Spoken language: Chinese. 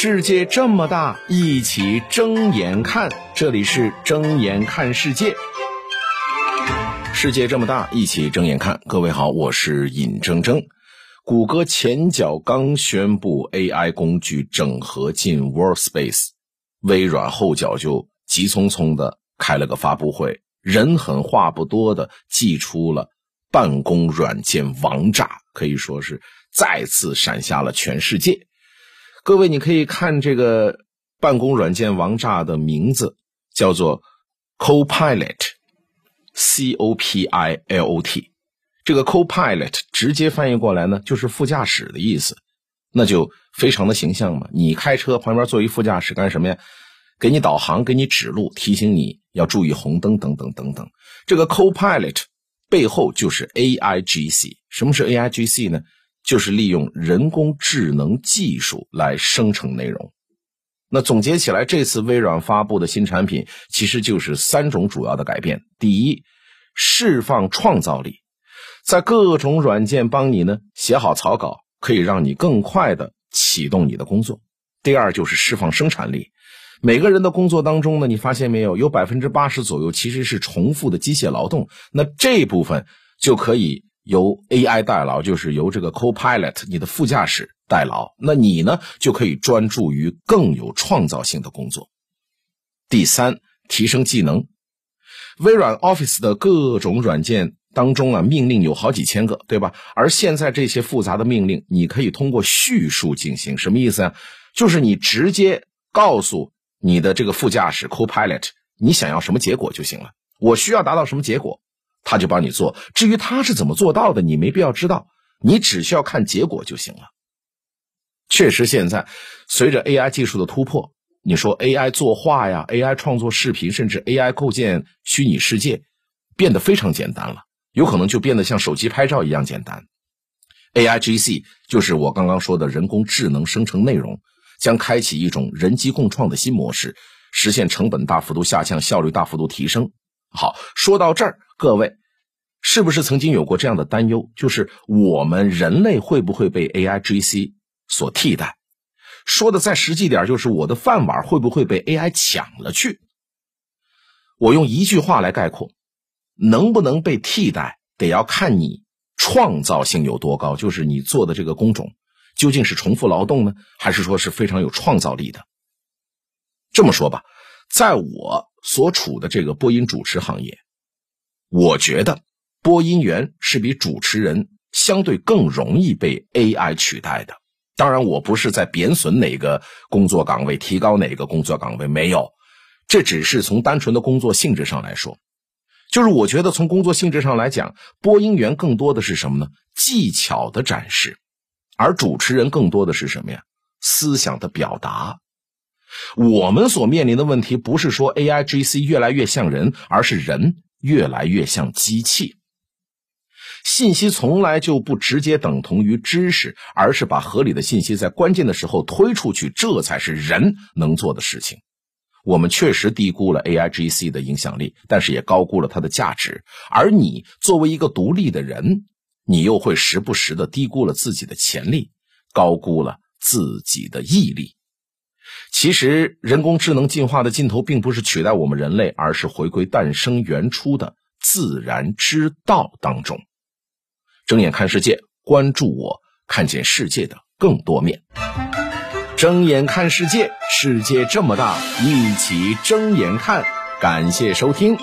世界这么大，一起睁眼看。这里是睁眼看世界。世界这么大，一起睁眼看。各位好，我是尹铮铮。谷歌前脚刚宣布 AI 工具整合进 Workspace，微软后脚就急匆匆的开了个发布会，人狠话不多的祭出了办公软件王炸，可以说是再次闪瞎了全世界。各位，你可以看这个办公软件王炸的名字叫做 Copilot，C O P I L O T。这个 Copilot 直接翻译过来呢，就是副驾驶的意思，那就非常的形象嘛。你开车旁边坐一副驾驶干什么呀？给你导航，给你指路，提醒你要注意红灯等等等等。这个 Copilot 背后就是 A I G C。什么是 A I G C 呢？就是利用人工智能技术来生成内容。那总结起来，这次微软发布的新产品其实就是三种主要的改变：第一，释放创造力，在各种软件帮你呢写好草稿，可以让你更快的启动你的工作；第二，就是释放生产力。每个人的工作当中呢，你发现没有，有百分之八十左右其实是重复的机械劳动，那这部分就可以。由 AI 代劳，就是由这个 Copilot 你的副驾驶代劳，那你呢就可以专注于更有创造性的工作。第三，提升技能。微软 Office 的各种软件当中啊，命令有好几千个，对吧？而现在这些复杂的命令，你可以通过叙述进行，什么意思啊？就是你直接告诉你的这个副驾驶 Copilot，你想要什么结果就行了。我需要达到什么结果？他就帮你做，至于他是怎么做到的，你没必要知道，你只需要看结果就行了。确实，现在随着 AI 技术的突破，你说 AI 作画呀，AI 创作视频，甚至 AI 构建虚拟世界，变得非常简单了，有可能就变得像手机拍照一样简单。AIGC 就是我刚刚说的人工智能生成内容，将开启一种人机共创的新模式，实现成本大幅度下降，效率大幅度提升。好，说到这儿，各位是不是曾经有过这样的担忧？就是我们人类会不会被 AI GC 所替代？说的再实际点，就是我的饭碗会不会被 AI 抢了去？我用一句话来概括：能不能被替代，得要看你创造性有多高，就是你做的这个工种究竟是重复劳动呢，还是说是非常有创造力的？这么说吧，在我。所处的这个播音主持行业，我觉得播音员是比主持人相对更容易被 AI 取代的。当然，我不是在贬损哪个工作岗位，提高哪个工作岗位，没有，这只是从单纯的工作性质上来说。就是我觉得从工作性质上来讲，播音员更多的是什么呢？技巧的展示，而主持人更多的是什么呀？思想的表达。我们所面临的问题不是说 A I G C 越来越像人，而是人越来越像机器。信息从来就不直接等同于知识，而是把合理的信息在关键的时候推出去，这才是人能做的事情。我们确实低估了 A I G C 的影响力，但是也高估了它的价值。而你作为一个独立的人，你又会时不时的低估了自己的潜力，高估了自己的毅力。其实，人工智能进化的尽头并不是取代我们人类，而是回归诞生原初的自然之道当中。睁眼看世界，关注我，看见世界的更多面。睁眼看世界，世界这么大，一起睁眼看。感谢收听。